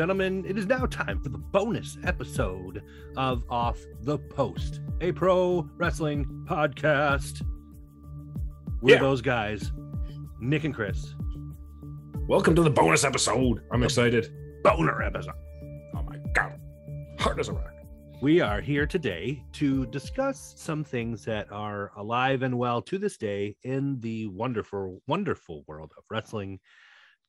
gentlemen, it is now time for the bonus episode of Off the Post, a pro wrestling podcast. We're Yeah. those guys, Nick and Chris. Welcome to the bonus episode. I'm excited. Boner episode. Oh my god. Hard as a rock. We are here today to discuss some things that are alive and well to this day in the wonderful, wonderful world of wrestling,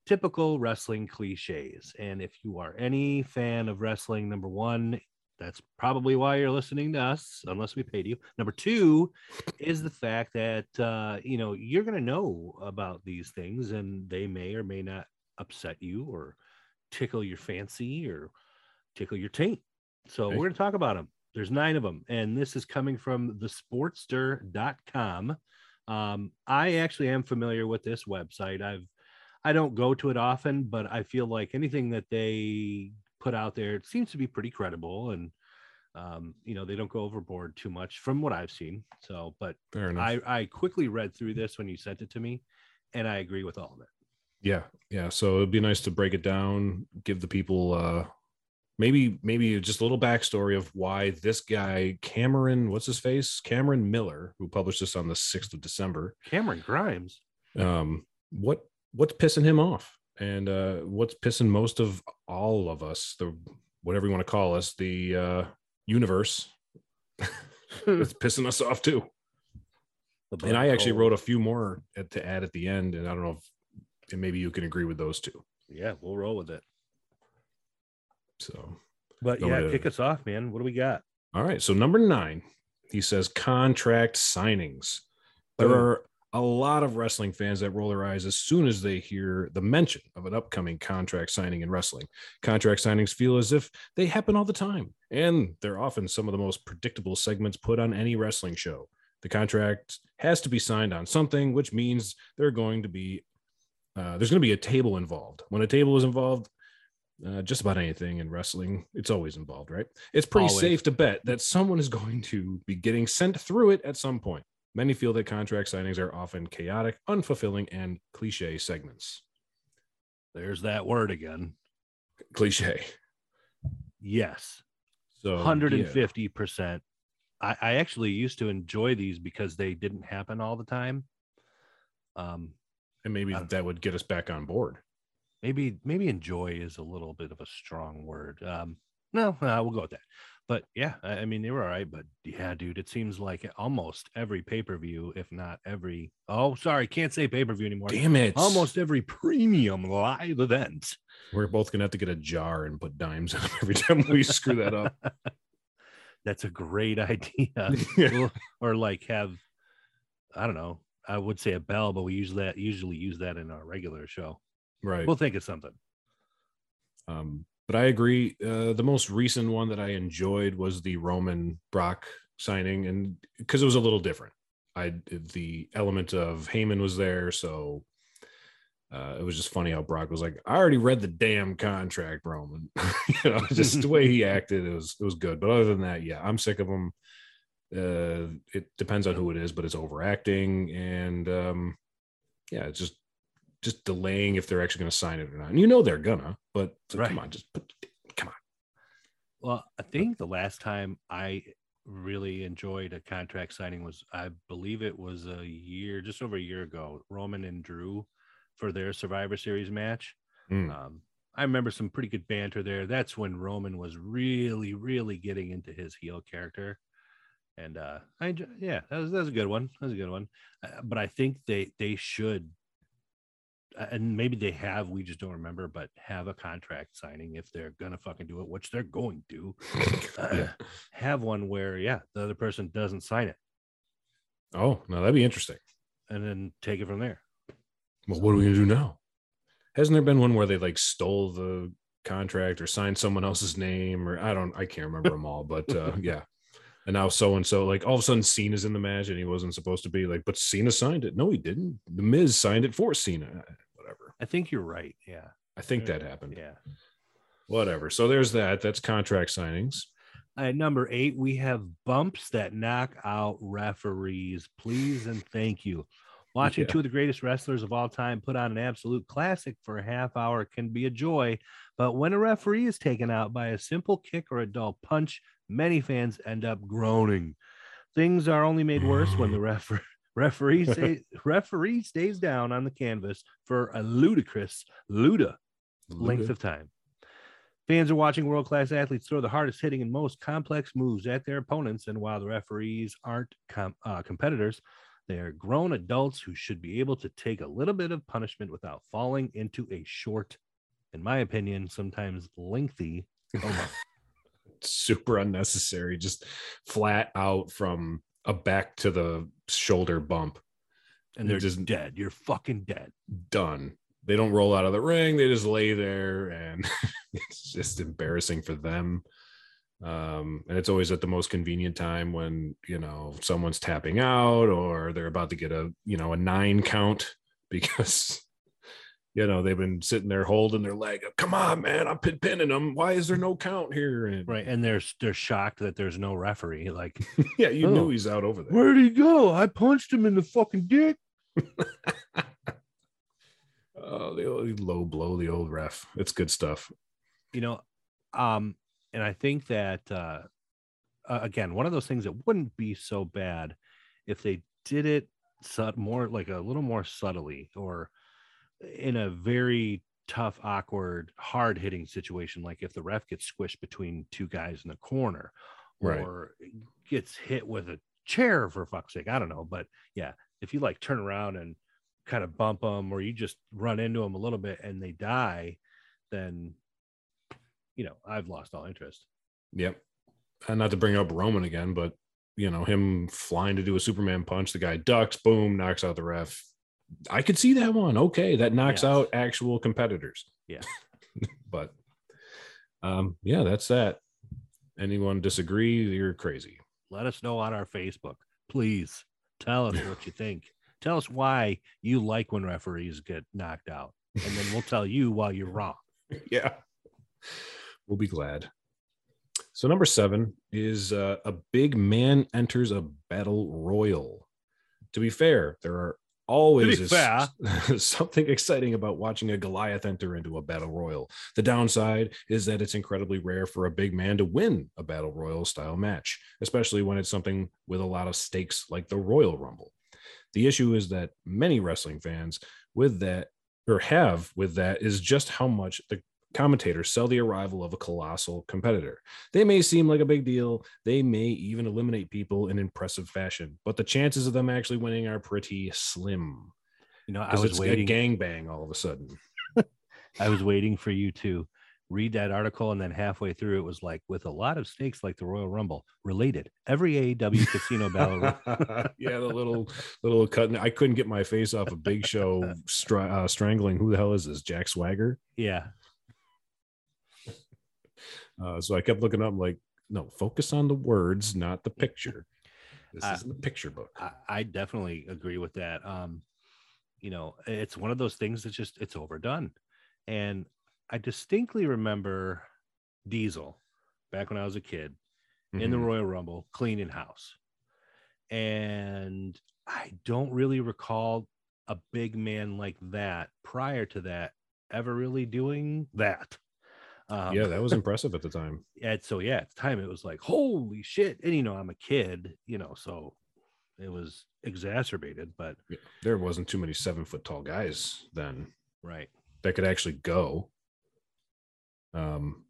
typical wrestling cliches. And if you are any fan of wrestling, number one, that's probably why you're listening to us, unless we paid you. Number two is the fact that uh, you know you're going to know about these things, and they may or may not upset you or tickle your fancy or tickle your taint. So we're going to talk about them. There's nine of them, and this is coming from thesportster.com. Um, I actually am familiar with this website. I've I don't go to it often, but I feel like anything that they put out there, it seems to be pretty credible, and um, you know they don't go overboard too much from what I've seen. So, but Fair. I I quickly read through this when you sent it to me, and I agree with all of it. yeah. Yeah. So it'd be nice to break it down, give the people uh maybe maybe just a little backstory of why this guy, Cameron, what's his face? Cameron Miller, who published this on the 6th of December. Cameron Grimes. Um, what what's pissing him off? And uh what's pissing most of all of us, the whatever you want to call us, the uh universe. it's pissing us off too. And I actually Black wrote a few more at, to add at the end, and I don't know if and maybe you can agree with those two. Yeah, we'll roll with it. So, But yeah, ahead. kick us off, man. What do we got? all right. So number nine, he says contract signings. There are a lot of wrestling fans that roll their eyes as soon as they hear the mention of an upcoming contract signing in wrestling. Contract signings feel as if they happen all the time, and they're often some of the most predictable segments put on any wrestling show. The contract has to be signed on something, which means they're going to be uh, there's going to be a table involved. When a table is involved, uh, just about anything in wrestling, it's always involved, right? It's pretty Always. safe to bet that someone is going to be getting sent through it at some point. Many feel that contract signings are often chaotic, unfulfilling, and cliche segments. There's that word again. Cliche. Yes. So 150%. I, I actually used to enjoy these because they didn't happen all the time. Um, and maybe that would get us back on board. maybe maybe enjoy is a little bit of a strong word. Um, no, uh, we'll go with that. But yeah, I, I mean they were all right. But yeah, dude, it seems like almost every pay per view, if not every. Oh, sorry, can't say pay per view anymore. Damn it! Almost every premium live event. We're both gonna have to get a jar and put dimes in 'em every time we screw that up. That's a great idea. Yeah. Or like have, I don't know. I would say a bell, but we use that usually use that in our regular show. Right. We'll think of something. Um, but I agree. Uh, the most recent one that I enjoyed was the Roman Brock signing, and because it was a little different. I the element of Heyman was there, so uh, it was just funny how Brock was like, "I already read the damn contract, Roman." you know, just the way he acted, it was it was good. But other than that, yeah, I'm sick of him. Uh, it depends on who it is, but it's overacting, and um, yeah, it's just just delaying if they're actually going to sign it or not. And you know they're gonna, but it's like, come on, just put, come on. Well, I think the last time I really enjoyed a contract signing was, I believe it was a year, just over a year ago, Roman and Drew for their Survivor Series match. Mm. Um, I remember some pretty good banter there. That's when Roman was really, really getting into his heel character. And uh, I yeah, that was that was a good one. That was a good one. Uh, but I think they they should, and maybe they have. We just don't remember. But have a contract signing if they're gonna fucking do it, which they're going to. Uh, Have one where yeah, the other person doesn't sign it, Oh, no, that'd be interesting. and then take it from there. Well, what are we gonna do now? Hasn't there been one where they like stole the contract or signed someone else's name or I don't I can't remember them all, but uh yeah. And now so and so, like all of a sudden Cena's in the match and he wasn't supposed to be like, but Cena signed it. No, he didn't. The Miz signed it for Cena. Uh, Whatever. I think you're right. Yeah. I think that happened. Yeah. Whatever. So there's that. That's contract signings. At number eight, we have bumps that knock out referees. Please and thank you. Watching Yeah. two of the greatest wrestlers of all time put on an absolute classic for a half hour can be a joy, but when a referee is taken out by a simple kick or a dull punch, many fans end up groaning. Things are only made worse when the ref- referee say, referee stays down on the canvas for a ludicrous luda length of time. Fans are watching world class athletes throw the hardest hitting and most complex moves at their opponents. And while the referees aren't com- uh, competitors, they are grown adults who should be able to take a little bit of punishment without falling into a short, in my opinion, sometimes lengthy coma. Super unnecessary, just flat out from a back to the shoulder bump. and they're Just- dead. You're fucking dead. Done. They don't roll out of the ring. They just lay there, and it's just embarrassing for them. Um, and it's always at the most convenient time when you know someone's tapping out or they're about to get a you know a nine count because you know they've been sitting there holding their leg. up. Come on, man! I'm pin pinning them. Why is there no count here? And Right. And they're they're shocked that there's no referee. Like, yeah, you Oh. knew he's out over there. where'd he go? I punched him in the fucking dick. Oh, the old low blow, the old ref. It's good stuff. you know um and i think that uh again one of those things that wouldn't be so bad if they did it more like a little more subtly or in a very tough awkward hard hitting situation like if the ref gets squished between two guys in the corner Right. or gets hit with a chair for fuck's sake i don't know but yeah if you like turn around and kind of bump them or you just run into them a little bit and they die then you know i've lost all interest Yep. And not to bring up Roman again, but you know, him flying to do a Superman punch, the guy ducks, boom, knocks out the ref. I could see that one. Okay, that knocks Yes. out actual competitors. Yeah. but um, yeah, that's that. Anyone disagree? You're crazy. let us know on our facebook please tell us what you think tell us why you like when referees get knocked out and then we'll tell you why you're wrong yeah. We'll be glad. So number seven is uh, a big man enters a battle royal. To be fair, there are always is fair. something exciting about watching a Goliath enter into a battle royal. The downside is that it's incredibly rare for a big man to win a battle royal style match, especially when it's something with a lot of stakes like the Royal Rumble. The issue is that many wrestling fans with that or have with that is just how much the commentators sell the arrival of a colossal competitor. They may seem like a big deal, they may even eliminate people in impressive fashion, but the chances of them actually winning are pretty slim. you know i was it's waiting a gangbang all of a sudden. i was waiting for you to read that article and then halfway through it was like with a lot of stakes like the royal rumble related every aew casino battle yeah, the little little cut. I couldn't get my face off a big show str- uh, strangling. Who the hell is this? Jack Swagger. yeah Uh, so I kept looking up, like, no, focus on the words, not the picture. This isn't the picture book. I, I definitely agree with that. Um, you know, it's one of those things that's just it's overdone. And I distinctly remember Diesel back when I was a kid in the Mhm. Royal Rumble cleaning house. And I don't really recall a big man like that prior to that ever really doing that. Um, yeah, that was impressive at the time. and so yeah, at the time it was like, holy shit. And you know, I'm a kid, you know, so it was exacerbated, but Yeah, There wasn't too many seven foot tall guys then right. that could actually go. Um,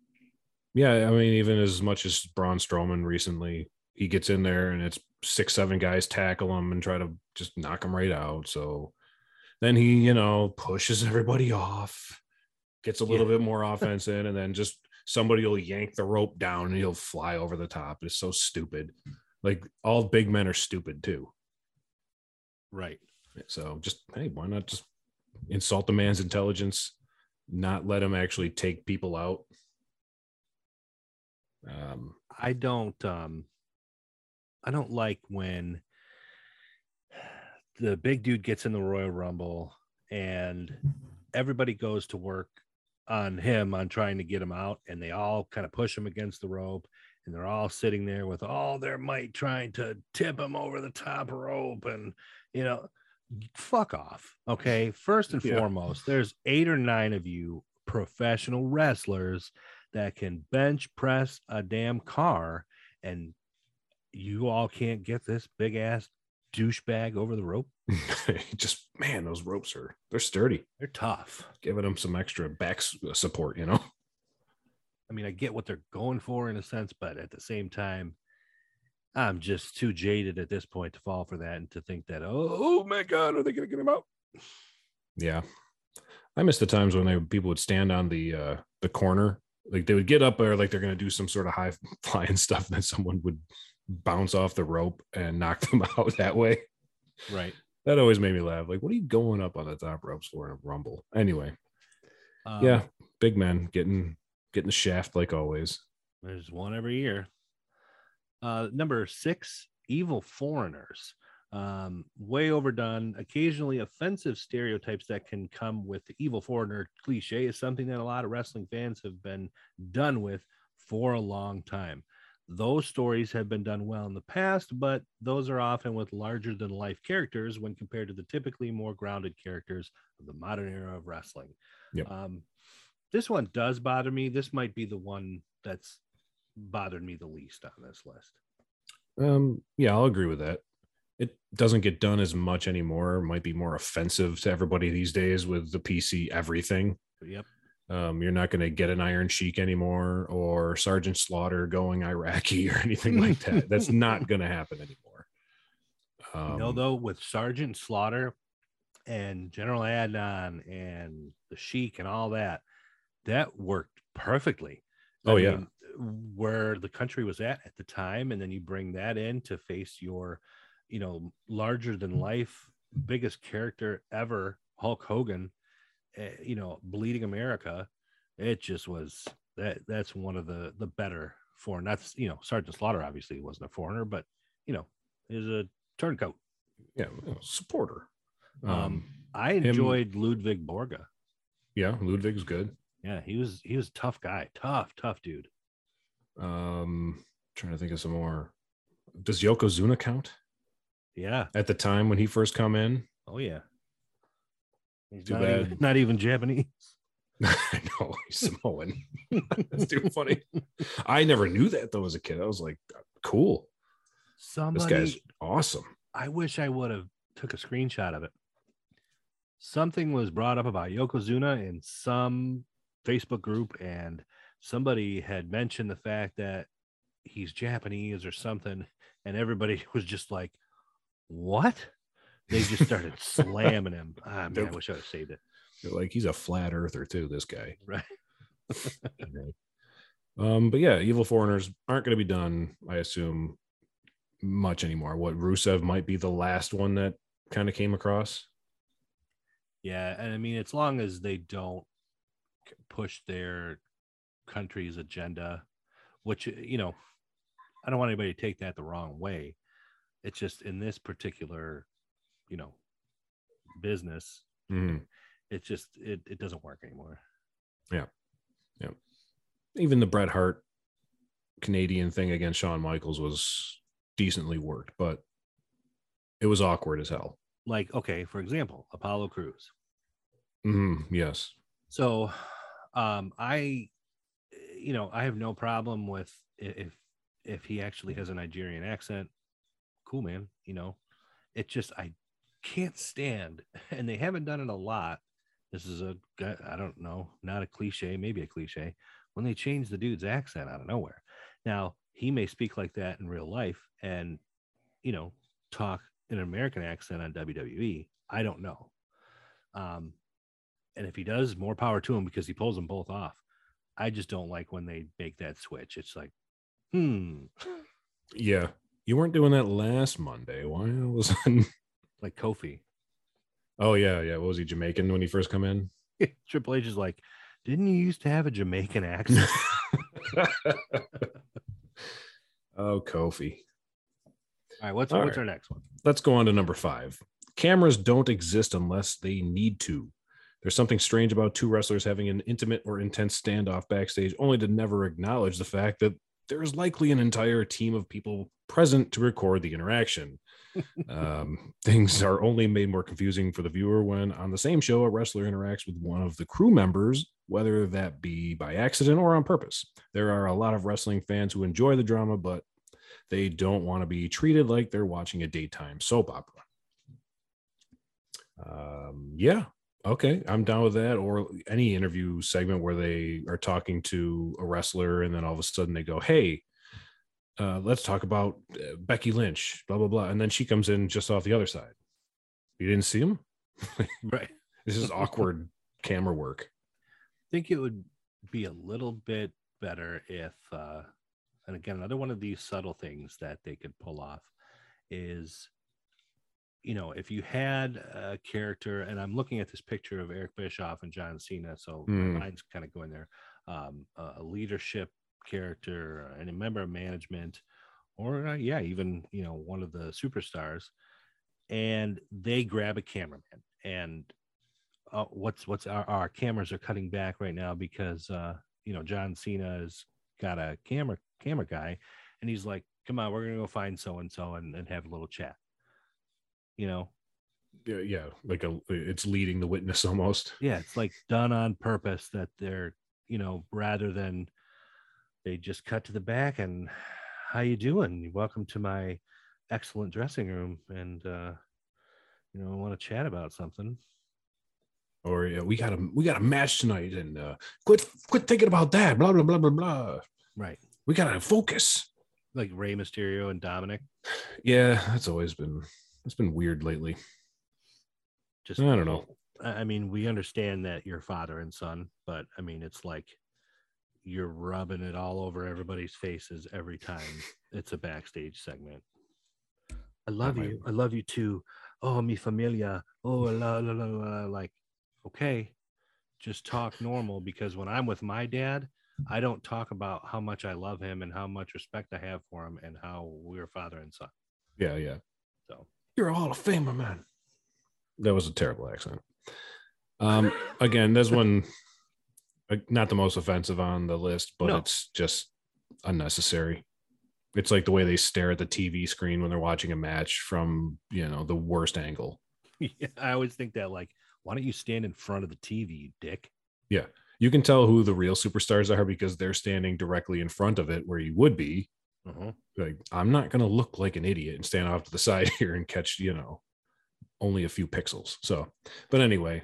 yeah, I mean, even as much as Braun Strowman recently, he gets in there and it's six, seven guys tackle him and try to just knock him right out. So then he, you know, pushes everybody off, gets a little Yeah. bit more offense in, and then just somebody will yank the rope down and he'll fly over the top. It's so stupid. Like all big men are stupid too. Right. So just hey, why not just insult the man's intelligence, not let him actually take people out? Um, I don't um I don't like when the big dude gets in the Royal Rumble and everybody goes to work on him on trying to get him out and they all kind of push him against the rope and they're all sitting there with all their might trying to tip him over the top rope and you know fuck off. Okay. First and Yeah. foremost, there's eight or nine of you professional wrestlers that can bench press a damn car, and you all can't get this big ass douchebag over the rope. just man, those ropes are they're sturdy. They're tough. Giving them some extra back support, you know. I mean, I get what they're going for in a sense, but at the same time, I'm just too jaded at this point to fall for that and to think that, oh, oh my God, are they going to get him out? Yeah, I miss the times when they people would stand on the uh the corner, like they would get up there like they're gonna do some sort of high flying stuff, and then someone would bounce off the rope and knock them out that way. Right. That always made me laugh. Like, what are you going up on the top ropes for in a rumble? Anyway, Um, yeah, big men getting getting the shaft like always. There's one every year. Uh, number six, evil foreigners. Um, way overdone. Occasionally offensive stereotypes that can come with the evil foreigner cliche is something that a lot of wrestling fans have been done with for a long time. Those stories have been done well in the past, but those are often with larger than life characters when compared to the typically more grounded characters of the modern era of wrestling. Yep. Um, this one does bother me. This might be the one that's bothered me the least on this list. Um, yeah, I'll agree with that. It doesn't get done as much anymore. It might be more offensive to everybody these days with the PC everything. Yep. Um, you're not going to get an Iron Sheik anymore or Sergeant Slaughter going Iraqi or anything like that. That's not going to happen anymore. Um, you know, though, with Sergeant Slaughter and General Adnan and the Sheik and all that, that worked perfectly. Oh, yeah. where the country was at at the time, and then you bring that in to face your, you know, larger than life, biggest character ever, Hulk Hogan, you know, bleeding America. It just was that. That's one of the the better foreign. That's you know, Sergeant Slaughter obviously wasn't a foreigner, but you know, is a turncoat. yeah, supporter. Um, Um, I enjoyed Ludwig Borga. yeah, Ludwig's good. Yeah, he was he was a tough guy, tough, tough dude. Um, trying to think of some more. Does Yokozuna count Yeah. at the time when he first come in? Oh yeah. He's not. Even, not even Japanese. I know he's Samoan. That's too funny. I never knew that though as a kid. I was like, cool. This Somebody. guy's awesome. I wish I would have took a screenshot of it. Something was brought up about Yokozuna in some Facebook group, and somebody had mentioned the fact that he's Japanese or something, and everybody was just like, "What?" They just started slamming him. Ah, man, I wish I would have saved it. They're like he's a flat earther too. This guy. Right. um, but yeah, evil foreigners aren't going to be done. I assume much anymore. What Rusev might be the last one that kind of came across. Yeah, and I mean, as long as they don't push their country's agenda, which you know, I don't want anybody to take that the wrong way. It's just in this particular, you know, business, Mhm. it just it, it doesn't work anymore. Yeah yeah even the Bret Hart Canadian thing against Shawn Michaels was decently worked, but it was awkward as hell. Like, okay, for example, Apollo Crews. Mhm, Yes. So, um, I, you know, I have no problem with if if he actually has a Nigerian accent. Cool, man. You know, it just I can't stand, and they haven't done it a lot. This is a I don't know, not a cliche, maybe a cliche. When they change the dude's accent out of nowhere. Now he may speak like that in real life, and you know, talk in an American accent on WWE. I don't know. Um, and if he does, more power to him because he pulls them both off. I just don't like when they make that switch. It's like, hmm, Yeah. You weren't doing that last Monday. Why all of a sudden? Like Kofi. Oh yeah, yeah. What was he Jamaican when he first come in? Triple H is like, didn't you used to have a Jamaican accent? oh, Kofi. All right, what's All what's right. our next one? Let's go on to number five. Cameras don't exist unless they need to. There's something strange about two wrestlers having an intimate or intense standoff backstage, only to never acknowledge the fact that there is likely an entire team of people present to record the interaction. Um, things are only made more confusing for the viewer when on the same show a wrestler interacts with one of the crew members, whether that be by accident or on purpose. There are a lot of wrestling fans who enjoy the drama, but they don't want to be treated like they're watching a daytime soap opera. Um, yeah, okay, I'm down with that. Or any interview segment where they are talking to a wrestler and then all of a sudden they go, "Hey, uh, let's talk about uh, Becky Lynch, blah blah blah," and then she comes in just off the other side. You didn't see him, right? This is awkward camera work. I think it would be a little bit better if, uh, and again, another one of these subtle things that they could pull off is you know, if you had a character, and I'm looking at this picture of Eric Bischoff and John Cena, so mm. my mind's kind of going there, um, a leadership character and a member of management, or uh, yeah, even you know one of the superstars, and they grab a cameraman, and uh, what's what's our, our cameras are cutting back right now because uh, you know John Cena has got a camera camera guy, and he's like, "Come on, we're gonna go find so and so and have a little chat." you know? Yeah yeah like a it's leading the witness almost. Yeah it's like done on purpose that they're you know rather than they just cut to the back and how you doing welcome to my excellent dressing room and uh you know i want to chat about something or yeah, we got a we got a match tonight and uh quit quit thinking about that blah blah blah blah blah right we gotta focus like Rey Mysterio and Dominic. Yeah, that's always been it's been weird lately. Just I don't know. I mean, we understand that you're father and son, but I mean, it's like you're rubbing it all over everybody's faces every time it's a backstage segment. I love you. I love you too. Oh, mi familia. Oh, la, la, la, la. like, okay, just talk normal because when I'm with my dad, I don't talk about how much I love him and how much respect I have for him and how we're father and son. Yeah, yeah. So you're a Hall of Famer, man. That was a terrible accent. Um, again, there's one not the most offensive on the list, but no. it's just unnecessary. It's like the way they stare at the TV screen when they're watching a match from you know the worst angle. Yeah, I always think that like, why don't you stand in front of the TV, dick? Yeah, you can tell who the real superstars are because they're standing directly in front of it, where you would be uh-huh. Like, I'm not going to look like an idiot and stand off to the side here and catch, you know, only a few pixels. So, but anyway,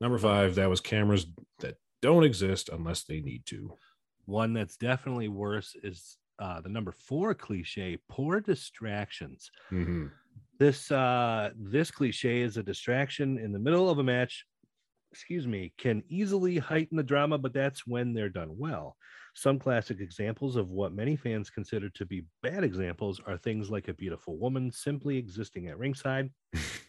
number five, that was cameras don't exist unless they need to. One that's definitely worse is uh, the number four cliche: poor distractions. Mm-hmm. This uh, this cliche is a distraction in the middle of a match. Excuse me, can easily heighten the drama, but that's when they're done well. Some classic examples of what many fans consider to be bad examples are things like a beautiful woman simply existing at ringside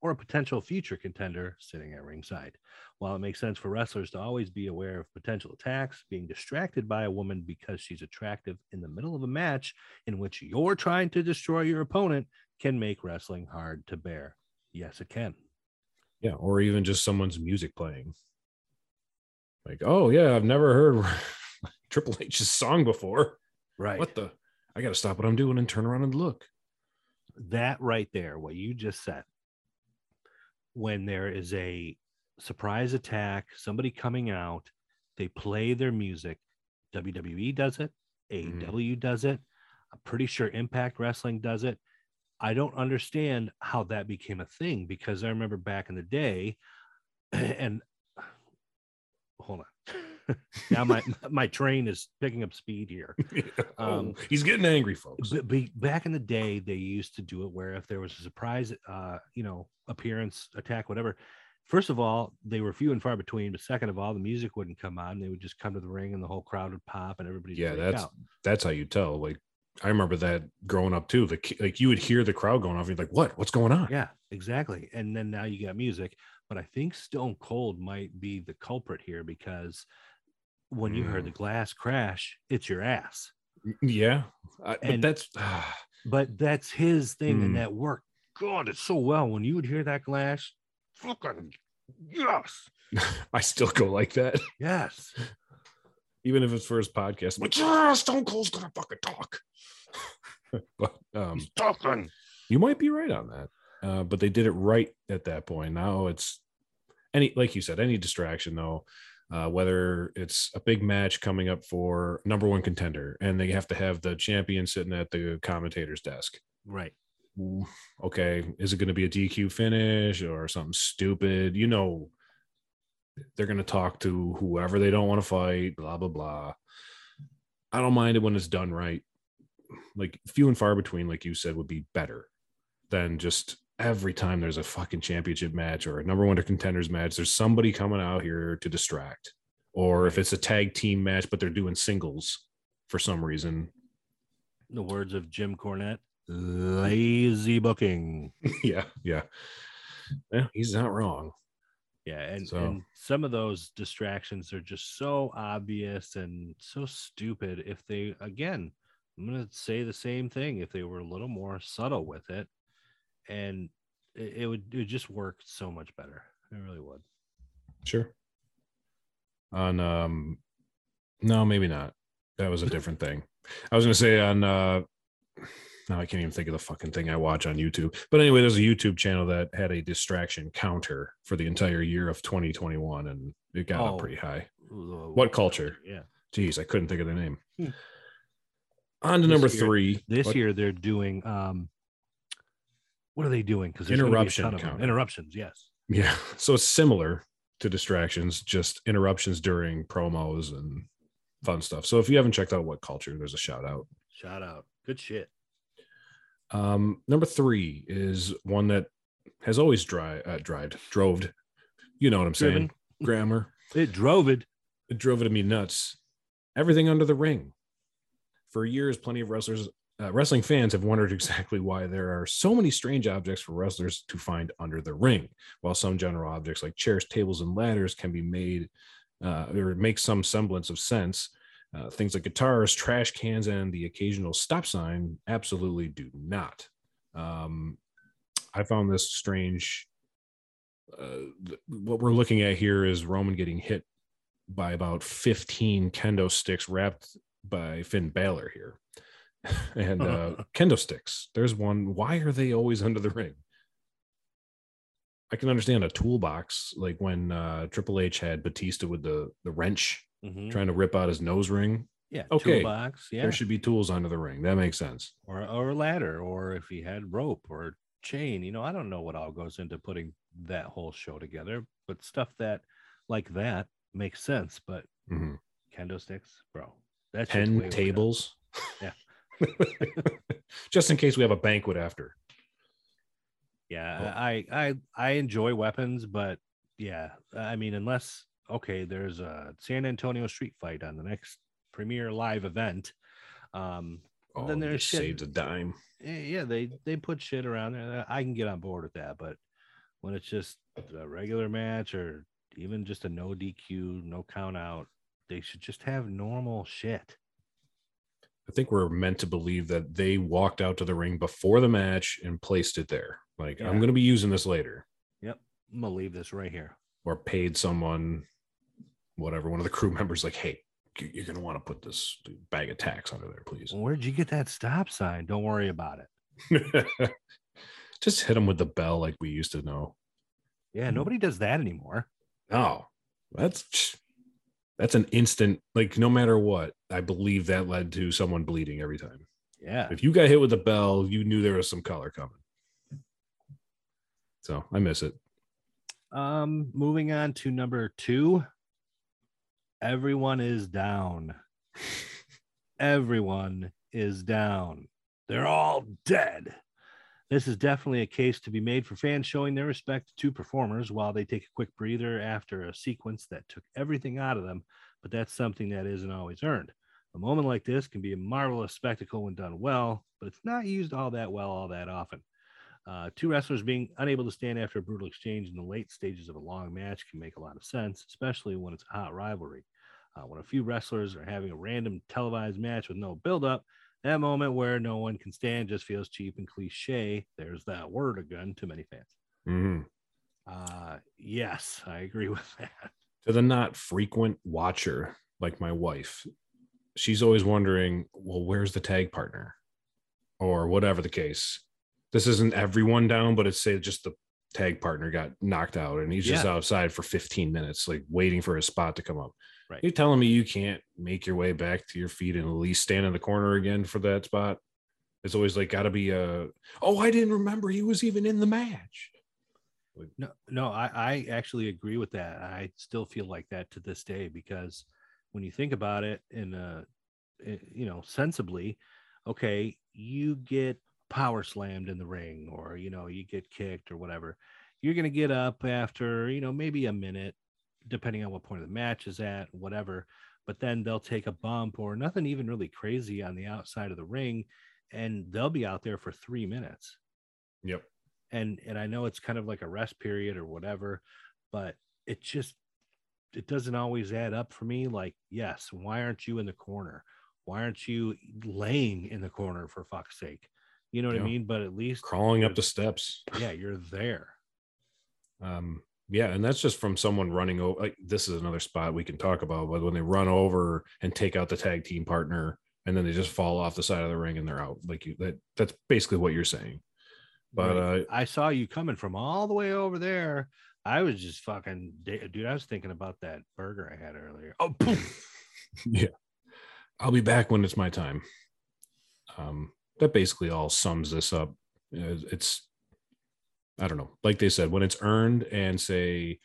or a potential future contender sitting at ringside. While it makes sense for wrestlers to always be aware of potential attacks, being distracted by a woman because she's attractive in the middle of a match in which you're trying to destroy your opponent can make wrestling hard to bear. Yes, it can. Yeah, or even just someone's music playing. Like, oh yeah, I've never heard Triple H's song before. Right. What the? I got to stop what I'm doing and turn around and look. That right there, what you just said, when there is a surprise attack, somebody coming out, they play their music. WWE does it, AEW mm-hmm. does it. I'm pretty sure Impact Wrestling does it. I don't understand how that became a thing because I remember back in the day, and hold on. now my my train is picking up speed here. Um, oh, he's getting angry, folks. But, but, back in the day, they used to do it where if there was a surprise, uh, you know, appearance, attack, whatever. First of all, they were few and far between. But second of all, the music wouldn't come on; they would just come to the ring, and the whole crowd would pop, and everybody. Yeah, that's out. that's how you tell. Like I remember that growing up too. The like you would hear the crowd going off. You're like, "What? What's going on?" Yeah, exactly. And then now you got music, but I think Stone Cold might be the culprit here because when you heard the mm. glass crash, it's your ass. Yeah, I, and that's but that's his thing, mm. and that worked. God, it's so well when you would hear that glass. Fucking yes. I still go like that. Yes. Even if it's for his podcast, I'm like, yeah, Stone Cold's gonna fucking talk. but um, He's talking. You might be right on that. Uh, but they did it right at that point. Now it's any, like you said, any distraction though, uh, whether it's a big match coming up for number one contender and they have to have the champion sitting at the commentator's desk. Right. Okay. Is it going to be a DQ finish or something stupid? You know, they're going to talk to whoever they don't want to fight, blah, blah, blah. I don't mind it when it's done right. Like few and far between, like you said, would be better than just every time there's a fucking championship match or a number one contenders match, there's somebody coming out here to distract. Or if it's a tag team match, but they're doing singles for some reason. the words of Jim Cornette, lazy booking. yeah, yeah. Yeah, he's not wrong. Yeah, and, So- and some of those distractions are just so obvious and so stupid. If they, again, I'm going to say the same thing. If they were a little more subtle with it, and it, it would it would just work so much better. It really would. Sure. On um no, maybe not. That was a different thing. I was gonna say on uh now I can't even think of the fucking thing I watch on YouTube. But anyway, there's a YouTube channel that had a distraction counter for the entire year of 2021 and it got Oh. up pretty high. Ooh, WhatCulture? Yeah. Jeez, I couldn't think of the name. Hmm. On to This number year- three. This What? year they're doing um what are they doing? Because Interruption counter. interruptions. Yes. Yeah. So it's similar to distractions, just interruptions during promos and fun stuff. So if you haven't checked out WhatCulture, there's a shout out. Shout out. Good shit. Um, number three is one that has always dry, uh, dried, droved. You know what I'm saying? Grammar. It drove it. It drove it to me nuts. Everything under the ring. For years, plenty of wrestlers, uh, wrestling fans have wondered exactly why there are so many strange objects for wrestlers to find under the ring. While some general objects like chairs, tables, and ladders can be made uh, or make some semblance of sense, uh, things like guitars, trash cans, and the occasional stop sign absolutely do not. Um, I found this strange. Uh, th- what we're looking at here is Roman getting hit by about 15 kendo sticks wrapped by Finn Balor here. and uh, kendo sticks. There's one. Why are they always under the ring? I can understand a toolbox, like when uh, Triple H had Batista with the the wrench Mhm. trying to rip out his nose ring. Yeah. Okay. Toolbox. Yeah. There should be tools under the ring. That makes sense. or or a ladder, or if he had rope or chain. You know, I don't know what all goes into putting that whole show together, but stuff that like that makes sense. But Mhm. kendo sticks, bro. That's just Pen way over the- tables. Yeah. Just in case we have a banquet after. Yeah, I I I enjoy weapons, but yeah, I mean, unless okay, there's a San Antonio street fight on the next premier live event. Um, Oh, then there's shit- saved a dime. eh, yeah, they they put shit around there. I can get on board with that, but when it's just a regular match or even just a no DQ, no count out, they should just have normal shit. I think we're meant to believe that they walked out to the ring before the match and placed it there. Like, Yeah. I'm going to be using this later, Yep, I'm gonna leave this right here. or paid someone, whatever, one of the crew members, like, hey, you- you're going to want to put this bag of tacks under there, please. Where'd you get that stop sign? Don't worry about it. Just hit them with the bell like we used to know. Yeah, nobody does that anymore. Oh, that's that's an instant. Like, no matter what, I believe that led to someone bleeding every time. Yeah. If you got hit with the bell, you knew there was some color coming. So I miss it. Um, moving on to number two. Everyone is down. Everyone is down. They're all dead. This is definitely a case to be made for fans showing their respect to performers while they take a quick breather after a sequence that took everything out of them, but that's something that isn't always earned. A moment like this can be a marvelous spectacle when done well, but it's not used all that well all that often. Uh, two wrestlers being unable to stand after a brutal exchange in the late stages of a long match can make a lot of sense, especially when it's a hot rivalry. Uh, when a few wrestlers are having a random televised match with no buildup, that moment where no one can stand just feels cheap and cliche. There's that word again to many fans. Mhm. Uh, yes, I agree with that. To the not frequent watcher like my wife, she's always wondering, well, where's the tag partner? Or whatever the case. This isn't everyone down, but it's say just the tag partner got knocked out and he's just outside for 15 minutes, like waiting for his spot to come up. Right. You're telling me you can't make your way back to your feet and at least stand in the corner again for that spot? It's always like got to be a. Oh, I didn't remember he was even in the match. No, no, I, I actually agree with that. I still feel like that to this day because when you think about it in a, eh, you know, sensibly, okay, you get power slammed in the ring or, you know, you get kicked or whatever. You're going to get up after, you know, maybe a minute, depending on what point of the match is at, whatever. But then they'll take a bump or nothing even really crazy on the outside of the ring and they'll be out there for three minutes Yep. and and I know it's kind of like a rest period or whatever, but it just it doesn't always add up for me. Like, yes, why aren't you in the corner? Why aren't you laying in the corner for fuck's sake? You know what Yeah. I mean? But at least Crawling up the steps. yeah, you're there. Um, yeah, and that's just from someone running over. Like, this is another spot we can talk about, but when they run over and take out the tag team partner, and then they just fall off the side of the ring and they're out. Like you, that that's basically what you're saying. But Right. uh, I saw you coming from all the way over there. I was just fucking dude. I was thinking about that burger I had earlier. Oh, yeah, I'll be back when it's my time. Um, that basically all sums this up. It's, I don't know, like they said, when it's earned and say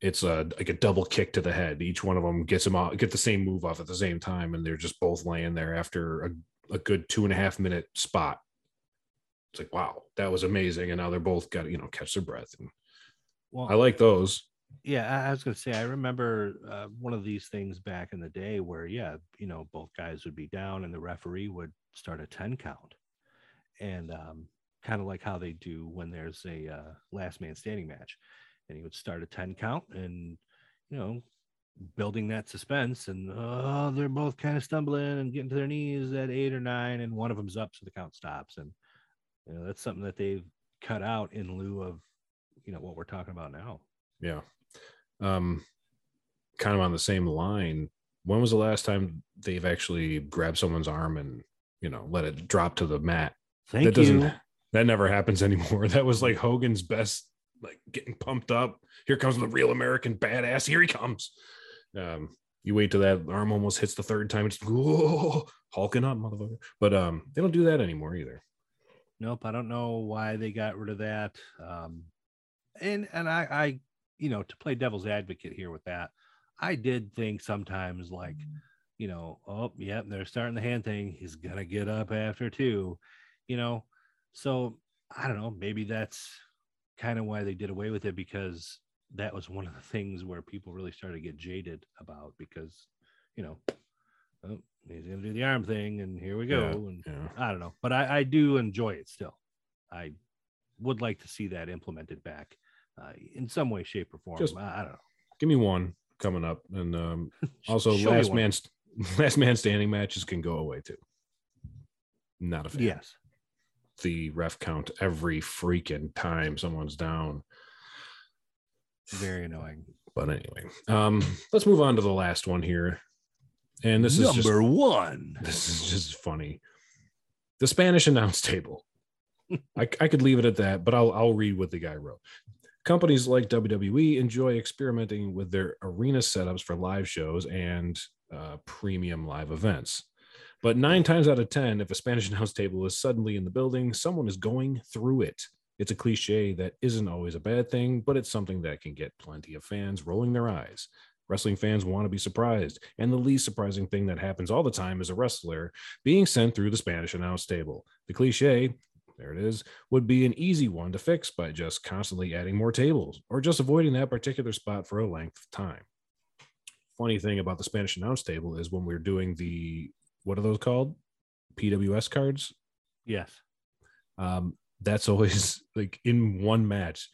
it's a like a double kick to the head, each one of them gets them out, get the same move off at the same time, and they're just both laying there after a, a good two and a half minute spot. It's like, wow, that was amazing. And now they're both got to, you know, catch their breath. And well, I like those. Yeah, I I was gonna say I remember uh, one of these things back in the day where yeah, you know, both guys would be down and the referee would start a ten count, and um, kind of like how they do when there's a uh, last man standing match, and he would start a ten count and you know, building that suspense and oh, they're both kind of stumbling and getting to their knees at eight or nine, and one of them's up, so the count stops, and you know that's something that they've cut out in lieu of you know what we're talking about now. Yeah. Um, kind of on the same line. When was the last time they've actually grabbed someone's arm and you know let it drop to the mat? Thank that doesn't you. that never happens anymore. That was like Hogan's best, like getting pumped up. Here comes the real American badass. Here he comes. Um, you wait till that arm almost hits the third time. It's whoa, hulking up, motherfucker. But um, they don't do that anymore either. Nope, I don't know why they got rid of that. Um, and and I, I, you know, to play devil's advocate here with that, I did think sometimes like, you know, oh, yep, they're starting the hand thing. He's gonna get up after two, you know. So I don't know. Maybe that's kind of why they did away with it because that was one of the things where people really started to get jaded about because, you know, oh, he's gonna do the arm thing, and here we go. Yeah, and Yeah. I don't know, but I, I do enjoy it still. I would like to see that implemented back uh, in some way, shape, or form. Just- I, I don't know. Give me one coming up, and um, also Show last man last man standing matches can go away too. Not a fan. Yes. the ref count every freaking time someone's down. Very annoying. But anyway, um, let's move on to the last one here. And this is just one. this is just funny. The Spanish announce table. I, I could leave it at that, but I'll I'll read what the guy wrote. Companies like WWE enjoy experimenting with their arena setups for live shows and uh, premium live events. But nine times out of 10, if a Spanish announce table is suddenly in the building, someone is going through it. It's a cliche that isn't always a bad thing, but it's something that can get plenty of fans rolling their eyes. Wrestling fans want to be surprised. And the least surprising thing that happens all the time is a wrestler being sent through the Spanish announce table. The cliche, there it is, would be an easy one to fix by just constantly adding more tables or just avoiding that particular spot for a length of time. Funny thing about the Spanish announce table is when we're doing the what are those called? PWS cards. Yes. Um, that's always like in one match.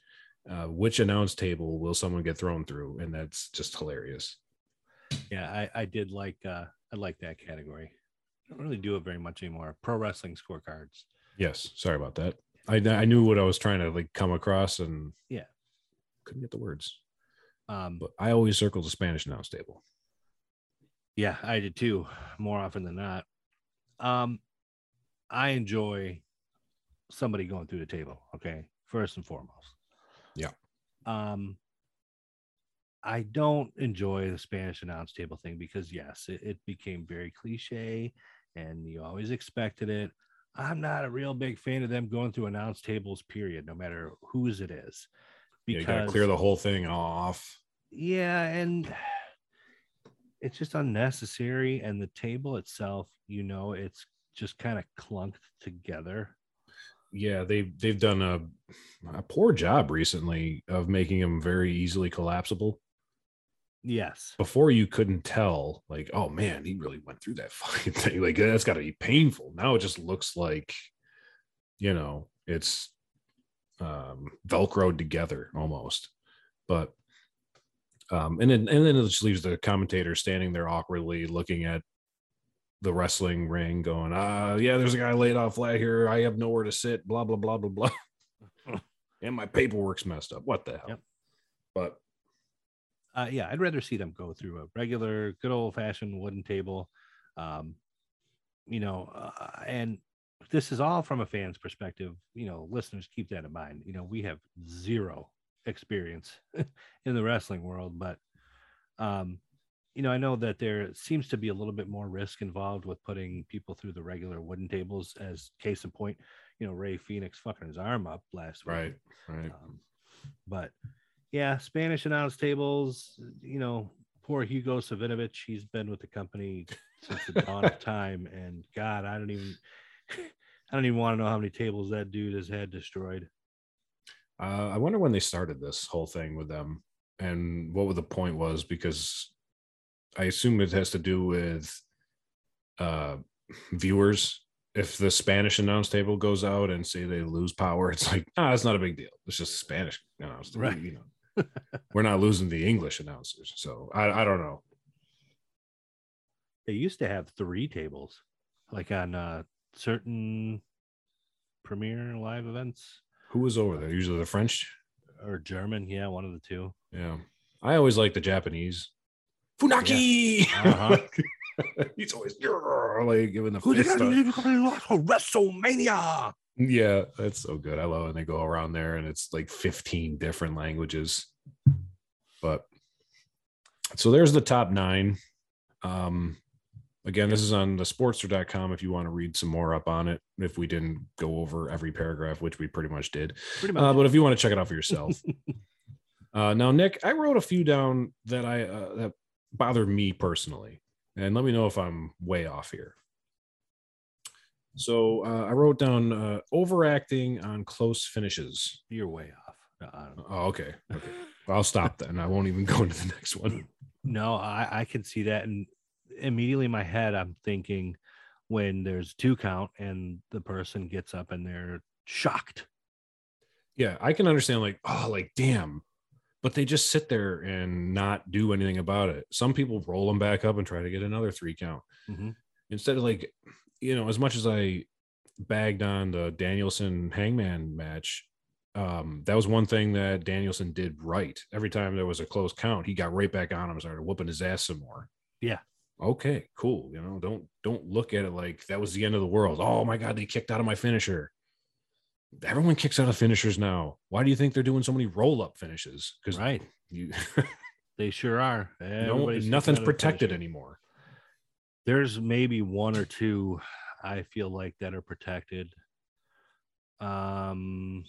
Uh, which announce table will someone get thrown through? And that's just hilarious. Yeah, I, I did like uh I like that category. I don't really do it very much anymore. Pro wrestling scorecards. Yes, sorry about that. I I knew what I was trying to like come across and Yeah. couldn't get the words. Um But I always circle the Spanish announce table. Yeah, I did too, more often than not. Um, I enjoy somebody going through the table. Okay, first and foremost. Yeah. Um, I don't enjoy the Spanish announce table thing because yes, it, it became very cliche, and you always expected it. I'm not a real big fan of them going through announce tables. Period. No matter whose it is, Yeah, you gotta clear the whole thing off. Yeah, and it's just unnecessary. And the table itself, you know, it's just kind of clunked together. Yeah, they've they've done a a poor job recently of making them very easily collapsible. Yes. Before you couldn't tell, like, oh man, he really went through that fucking thing. Like that's got to be painful. Now it just looks like, you know, it's um velcroed together almost. But um, and then and then it just leaves the commentator standing there awkwardly looking at the wrestling ring, going, "Uh, yeah, there's a guy laid off flat here. I have nowhere to sit. Blah blah blah blah blah." and my paperwork's messed up. What the hell? Yep. But uh, yeah, I'd rather see them go through a regular, good old fashioned wooden table. Um, you know, uh, and this is all from a fan's perspective. You know, listeners keep that in mind. You know, we have zero experience in the wrestling world, but um, you know, I know that there seems to be a little bit more risk involved with putting people through the regular wooden tables. As case in point, you know, Rey Fenix fucking his arm up last week. right, right. Um, but yeah, Spanish announce tables, you know, poor Hugo Savinovich, he's been with the company since the dawn of time. And God, I don't even I don't even want to know how many tables that dude has had destroyed. Uh, I wonder when they started this whole thing with them and what the point was because I assume it has to do with uh, viewers. If the Spanish announce table goes out and say they lose power, it's like, ah, it's not a big deal. It's just Spanish announce Right. You know, we're not losing the English announcers. So I, I don't know. They used to have three tables, like on uh certain premiere live events Who was over there? Usually the French. or German, yeah, one of the two. Yeah. I always like the Japanese. Funaki. Uh-huh. He's always like giving the Who fist. WrestleMania? Yeah, that's so good. I love when they go around there and it's like 15 different languages. But so there's the top nine. Um again, this is on the sportster.com if you want to read some more up on it. If we didn't go over every paragraph, which we pretty much did. Pretty much. Uh, but if you want to check it out for yourself. uh now, Nick, I wrote a few down that I uh, that bothered me personally. And let me know if I'm way off here. So uh, I wrote down uh, overacting on close finishes. You're way off. No, Oh, okay. Okay. I'll stop then. I won't even go into the next one. No, I, I can see that. And immediately in my head, I'm thinking when there's two count and the person gets up and they're shocked. Yeah, I can understand, like, oh, like, damn. But they just sit there and not do anything about it. Some people roll them back up and try to get another three count. Mhm. Instead of like, you know, as much as I bagged on the Danielson Hangman match, um, that was one thing that Danielson did right. Every time there was a close count, he got right back on him and started whooping his ass some more. Yeah. Okay, cool. You know, don't don't look at it like that was the end of the world. Oh my god, they kicked out of my finisher. Everyone kicks out of finishers now. Why do you think they're doing so many roll up finishes? Because Right. you, They sure are. no, nothing's kicking out of the protected anymore. There's maybe one or two I feel like that are protected. Um,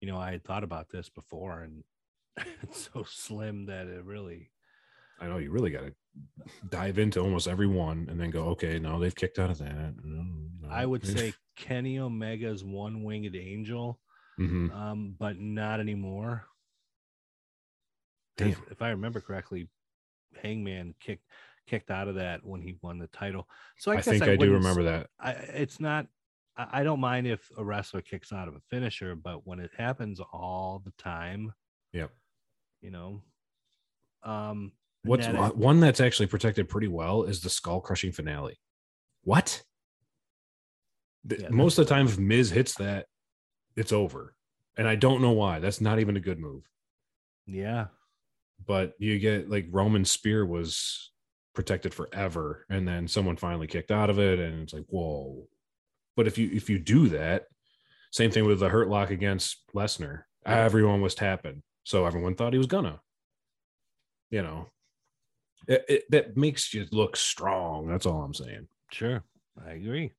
you know, I had thought about this before, and it's so slim that it really I know you really got to dive into almost every one and then go, okay, no, they've kicked out of that. No, no. I would say Kenny Omega's one winged angel, Mhm. um, but not anymore. Damn. If I remember correctly, Hangman kicked kicked out of that when he won the title. So I, I, guess think I, do remember that. I, it's not. I, I don't mind if a wrestler kicks out of a finisher, but when it happens all the time, Yep. you know, um, What's that- one- that's actually protected pretty well is the skull crushing finale. What? Yeah, most of the time, if Miz hits that, it's over. And I don't know why. That's not even a good move. yeah, But you get like Roman Spear was protected forever. And then someone finally kicked out of it. And it's like, whoa. But if you if you do that, same thing with the hurt lock against Lesnar. Everyone was tapping, so everyone thought he was gonna. You know, it, it, that makes you look strong. That's all I'm saying. Sure, I agree.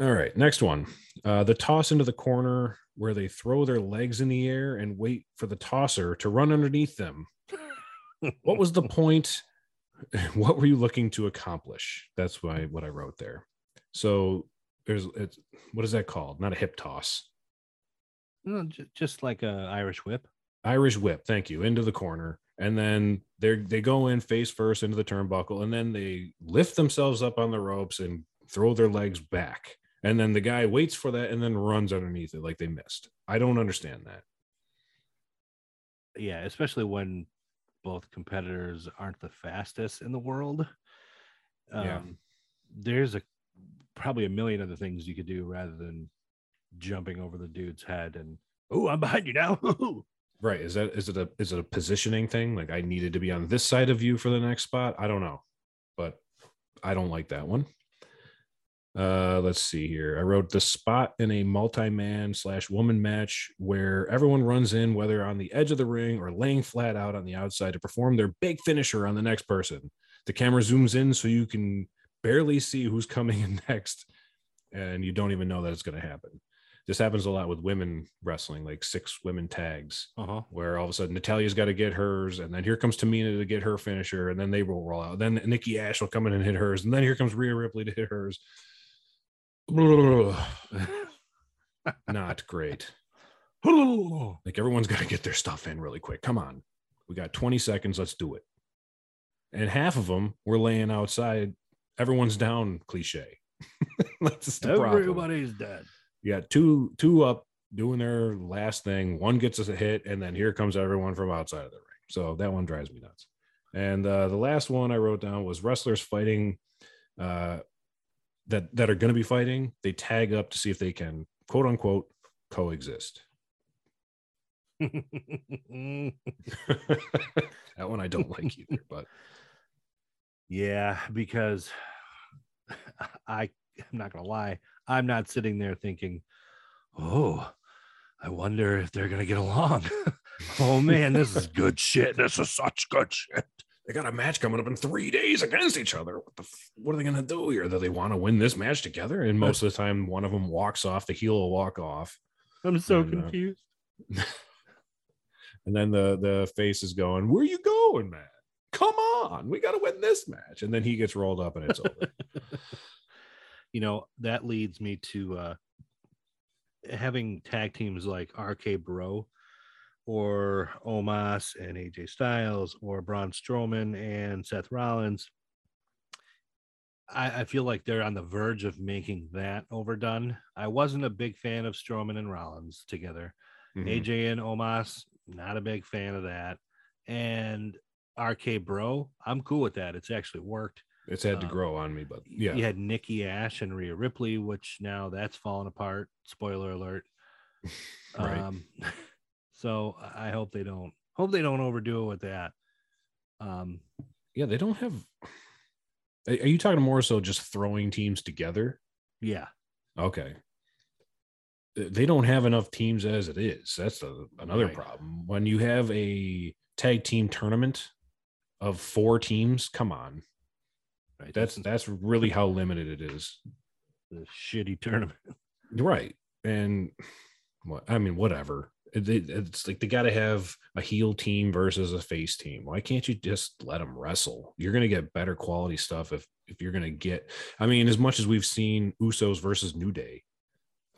All right, next one. Uh, the toss into the corner where they throw their legs in the air and wait for the tosser to run underneath them. what was the point? What were you looking to accomplish? That's why what I wrote there. So there's it's what is that called? Not a hip toss. No, just like a Irish whip. Irish whip, thank you, into the corner. And then they they go in face first into the turnbuckle, and then they lift themselves up on the ropes and throw their legs back. And then the guy waits for that and then runs underneath it like they missed. I don't understand that. Yeah, especially when both competitors aren't the fastest in the world. Um, Yeah. There's a probably a million other things you could do rather than jumping over the dude's head and oh, I'm behind you now. Right. Is that is it a is it a positioning thing? Like I needed to be on this side of you for the next spot? I don't know. But I don't like that one. Uh let's see here. I wrote the spot in a multi-man slash woman match where everyone runs in, whether on the edge of the ring or laying flat out on the outside to perform their big finisher on the next person. The camera zooms in so you can barely see who's coming in next, and you don't even know that it's going to happen. This happens a lot with women wrestling, like six women tags uh-huh. where all of a sudden Natalya's got to get hers, and then here comes Tamina to get her finisher, and then they will roll out. Then Nikki Ash will come in and hit hers, and then here comes Rhea Ripley to hit hers. Not great. Like everyone's got to get their stuff in really quick. Come on, we got 20 seconds. Let's do it. And half of them were laying outside. Everyone's down. Cliche. That's the problem. Everybody's dead. You got two two up doing their last thing. One gets us a hit, and then here comes everyone from outside of the ring. So that one drives me nuts. And uh, the last one I wrote down was wrestlers fighting uh, that that are going to be fighting. They tag up to see if they can quote unquote coexist. that one I don't like either. But yeah, because I I'm not gonna lie, I'm not sitting there thinking, oh, I wonder if they're gonna get along. oh man, this is good shit. This is such good shit. they got a match coming up in three days against each other. What the? f- What are they going to do here? Do they want to win this match together? And most of the time, one of them walks off. The heel will walk off. I'm so And, uh, confused. And then the the face is going, "Where are you going, man? Come on, we got to win this match." And then he gets rolled up, and it's over. You know, that leads me to uh having tag teams like RK Bro or Omos and AJ Styles or Braun Strowman and Seth Rollins. I, I feel like they're on the verge of making that overdone. I wasn't a big fan of Strowman and Rollins together. Mhm. AJ and Omos, not a big fan of that. And RK Bro, I'm cool with that. It's actually worked. It's had to Um, grow on me, but yeah, You had Nikki Ash and Rhea Ripley, which now that's fallen apart. Spoiler alert. Right. Um, so I hope they don't hope they don't overdo it with that. Um, yeah, they don't have. Are you talking more so just throwing teams together? yeah, Okay. They don't have enough teams as it is. That's the, another Right. problem. When you have a tag team tournament of four teams, come on. Right. That's that's really how limited it is. the shitty tournament. Right. And what I mean, whatever. It- it- it's like they got to have a heel team versus a face team. Why can't you just let them wrestle? You're going to get better quality stuff if if you're going to get. I mean, as much as we've seen Usos versus New Day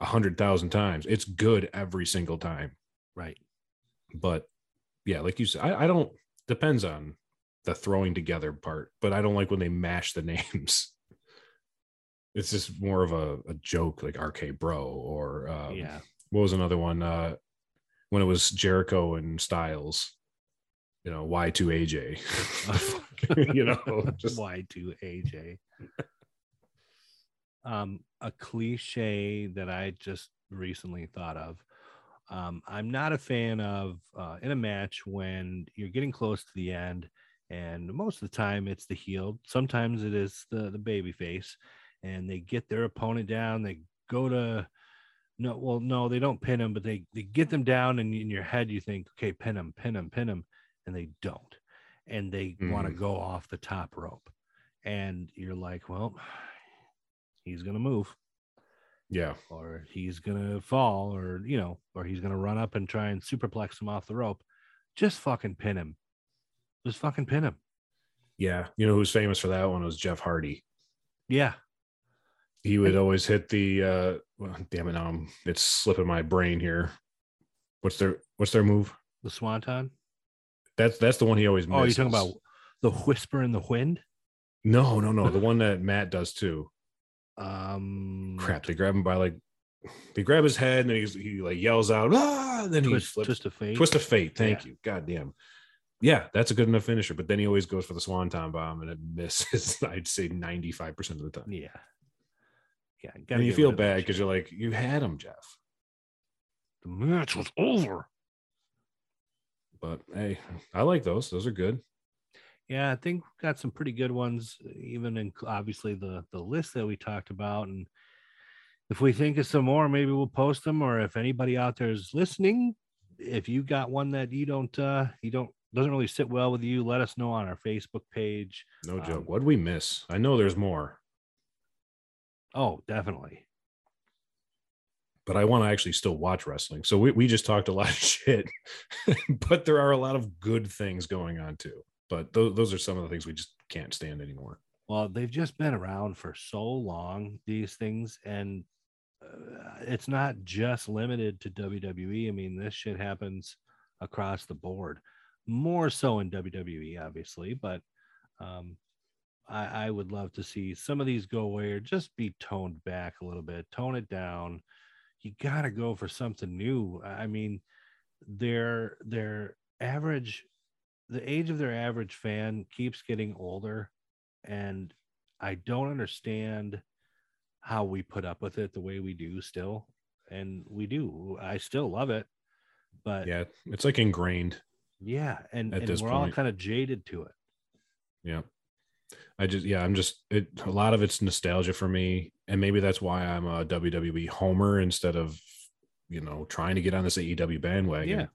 a hundred thousand times, it's good every single time. Right. But yeah, like you said, I, I don't. Depends on the throwing together part, but I don't like when they mash the names. It's just more of a, a joke, like RK Bro or um, yeah. what was another one uh when it was jericho and styles you know y2aj you know just Y2AJ. um, a cliche that I just recently thought of. Um, I'm not a fan of uh, in a match when you're getting close to the end, and most of the time it's the heel. Sometimes it is the the baby face, and they get their opponent down. They go to no, well, no, they don't pin him, but they they get them down, and in your head you think, okay, pin him, pin him, pin him, and they don't, and they want to mm. go off the top rope, and you're like, well, he's gonna move, Yeah. or he's gonna fall, or you know, or he's gonna run up and try and superplex him off the rope. Just fucking pin him. Just fucking pin him. Yeah. You know who's famous for that one was Jeff Hardy. Yeah. He would always hit the uh well, damn it now I'm, it's slipping my brain here. What's their what's their move? The swanton. That's that's the one he always Oh, you're talking about the whisper in the wind? No, no, no. The one that Matt does too. Um Crap. They grab him by like they grab his head and then he's, he like yells out, ah, and then he twist, flips twist of fate. Twist of fate. Thank Yeah. you. God damn. Yeah, that's a good enough finisher. But then he always goes for the swanton bomb and it misses, I'd say 95% of the time. Yeah. Yeah. And you feel rid of that bad because you're like, you had him, Jeff. the match was over. But hey, I like those. Those are good. Yeah, I think we've got some pretty good ones, even in obviously the the list that we talked about. And if we think of some more, maybe we'll post them. Or if anybody out there is listening, if you got one that you don't uh you don't doesn't really sit well with you, let us know on our Facebook page. No Um, joke. What'd we miss? I know there's more, Oh, definitely. but I want to actually still watch wrestling. So we, we just talked a lot of shit, but there are a lot of good things going on too. But those, those are some of the things we just can't stand anymore. Well, they've just been around for so long, these things, and uh, it's not just limited to WWE. I mean, this shit happens across the board, more so in WWE, obviously, but um, I, I would love to see some of these go away or just be toned back a little bit, tone it down. You got to go for something new. I mean, their their average, the age of their average fan keeps getting older and I don't understand how we put up with it the way we do still. And we do. I still love it. But Yeah, it's like ingrained. And, At and this we're all kind of jaded to it. Yeah. I just yeah, I'm just it a lot of it's nostalgia for me. And maybe that's why I'm a WWE homer instead of you know trying to get on this AEW bandwagon. Yeah.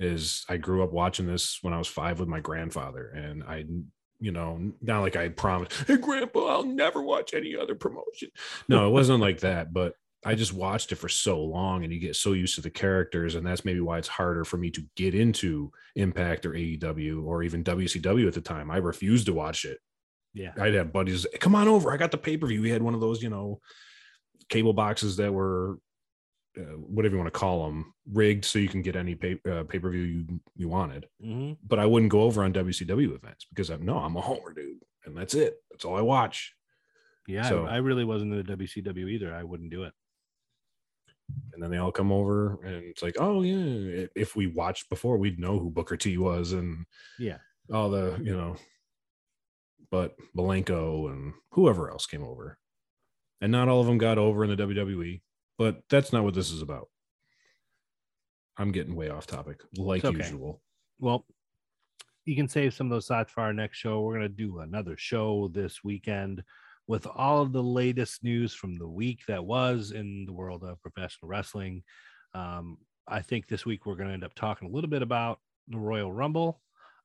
Is I grew up watching this when I was five with my grandfather, and I you know, not like I promised, hey grandpa, I'll never watch any other promotion. No, it wasn't like that, but I just watched it for so long and you get so used to the characters. And that's maybe why it's harder for me to get into Impact or AEW or even WCW at the time. I refused to watch it. Yeah. I'd have buddies, come on over. I got the pay per view. We had one of those, you know, cable boxes that were uh, whatever you want to call them, rigged so you can get any pay uh, per view you you wanted. hmm But I wouldn't go over on WCW events because I'm no, I'm a homer dude, and that's it. That's all I watch. Yeah. I- So- I, really wasn't in the WCW either. I wouldn't do it. And then they all come over, and it's like, oh yeah, if we watched before, we'd know who Booker T was and Yeah. all the you know. But Malenko and whoever else came over, and not all of them got over in the WWE. But that's not what this is about. I'm getting way off topic, like okay. usual. Well, you can save some of those thoughts for our next show. We're going to do another show this weekend with all of the latest news from the week that was in the world of professional wrestling. Um, I think this week we're going to end up talking a little bit about the Royal Rumble.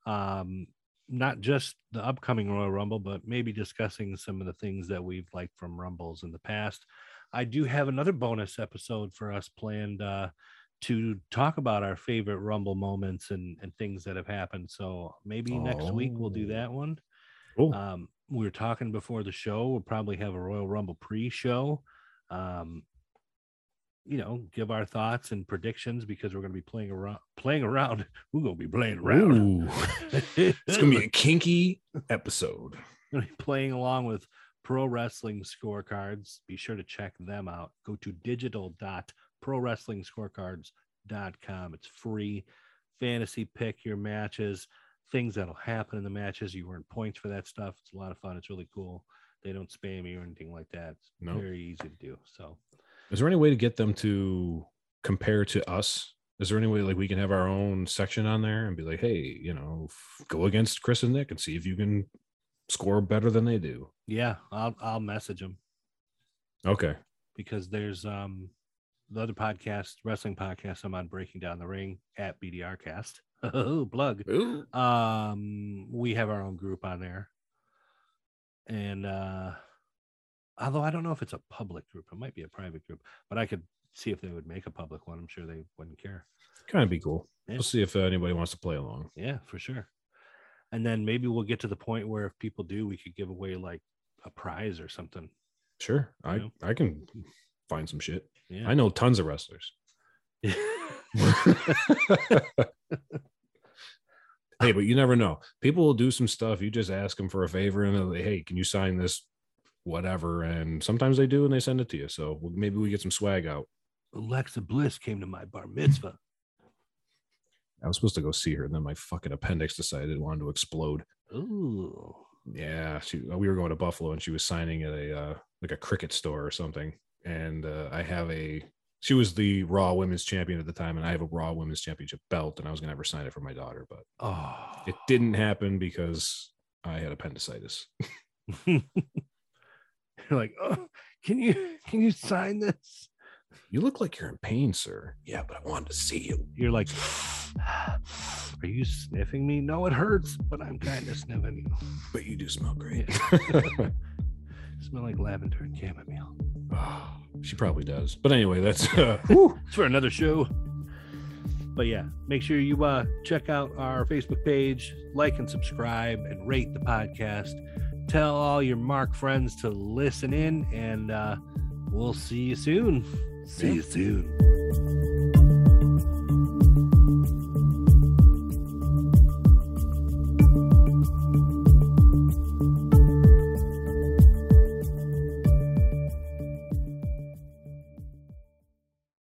Um, not just the upcoming Royal Rumble, but maybe discussing some of the things that we've liked from Rumbles in the past. I do have another bonus episode for us planned uh, to talk about our favorite Rumble moments and, and things that have happened. So maybe next week we'll do Oh. that one. Cool. Um, we were talking before the show. We'll probably have a Royal Rumble pre-show. Um, you know, give our thoughts and predictions because we're going to be playing around. Playing around. We're going to be playing around. It's gonna be a kinky episode. going to playing along with pro wrestling scorecards. Be sure to check them out. Go to digital.prowrestlingscorecards.com. It's free. Fantasy pick your matches, things that'll happen in the matches. You earn points for that stuff. It's a lot of fun. It's really cool. They don't spam you or anything like that. It's No. very easy to do. So Is there any way to get them to compare to us? Is there any way like we can have our own section on there and be like, hey, you know, go against Chris and Nick and see if you can score better than they do? yeah, I'll I'll message them. Okay. because there's um the other podcast, wrestling podcast I'm on, Breaking Down the Ring at BDR Cast. Oh, plug. Ooh. Um, we have our own group on there, and uh, although I don't know if it's a public group, it might be a private group, but I could see if they would make a public one. I'm sure they wouldn't care. Kind of be cool. Yeah. We'll see if uh, anybody wants to play along. Yeah, for sure. And then maybe we'll get to the point where if people do, we could give away like a prize or something. Sure. I, Yeah. I can find some shit. Yeah. I know tons of wrestlers. Hey, but you never know. People will do some stuff. You just ask them for a favor and they're like, hey, can you sign this? Whatever. And sometimes they do and they send it to you. So maybe we get some swag out. Alexa Bliss came to my bar mitzvah. I was supposed to go see her, and then my fucking appendix decided it wanted to explode. Ooh. Yeah, she, we were going to Buffalo, and she was signing at a uh, like a cricket store or something. And uh, I have a. She was the Raw Women's Champion at the time, and I have a Raw Women's Championship belt, and I was gonna have her sign it for my daughter, but Oh. it didn't happen because I had appendicitis. You're like, oh, can you can you sign this? You look like you're in pain, sir. Yeah, but I wanted to see you. You're like, are you sniffing me? No, it hurts, but I'm kind of sniffing you. But you do smell great. Smell like lavender and chamomile. Oh, she probably does. But anyway, that's uh, It's for another show. But yeah, make sure you uh, check out our Facebook page, like and subscribe, and rate the podcast. Tell all your Mark friends to listen in, and uh, we'll see you soon. See Yeah. you soon.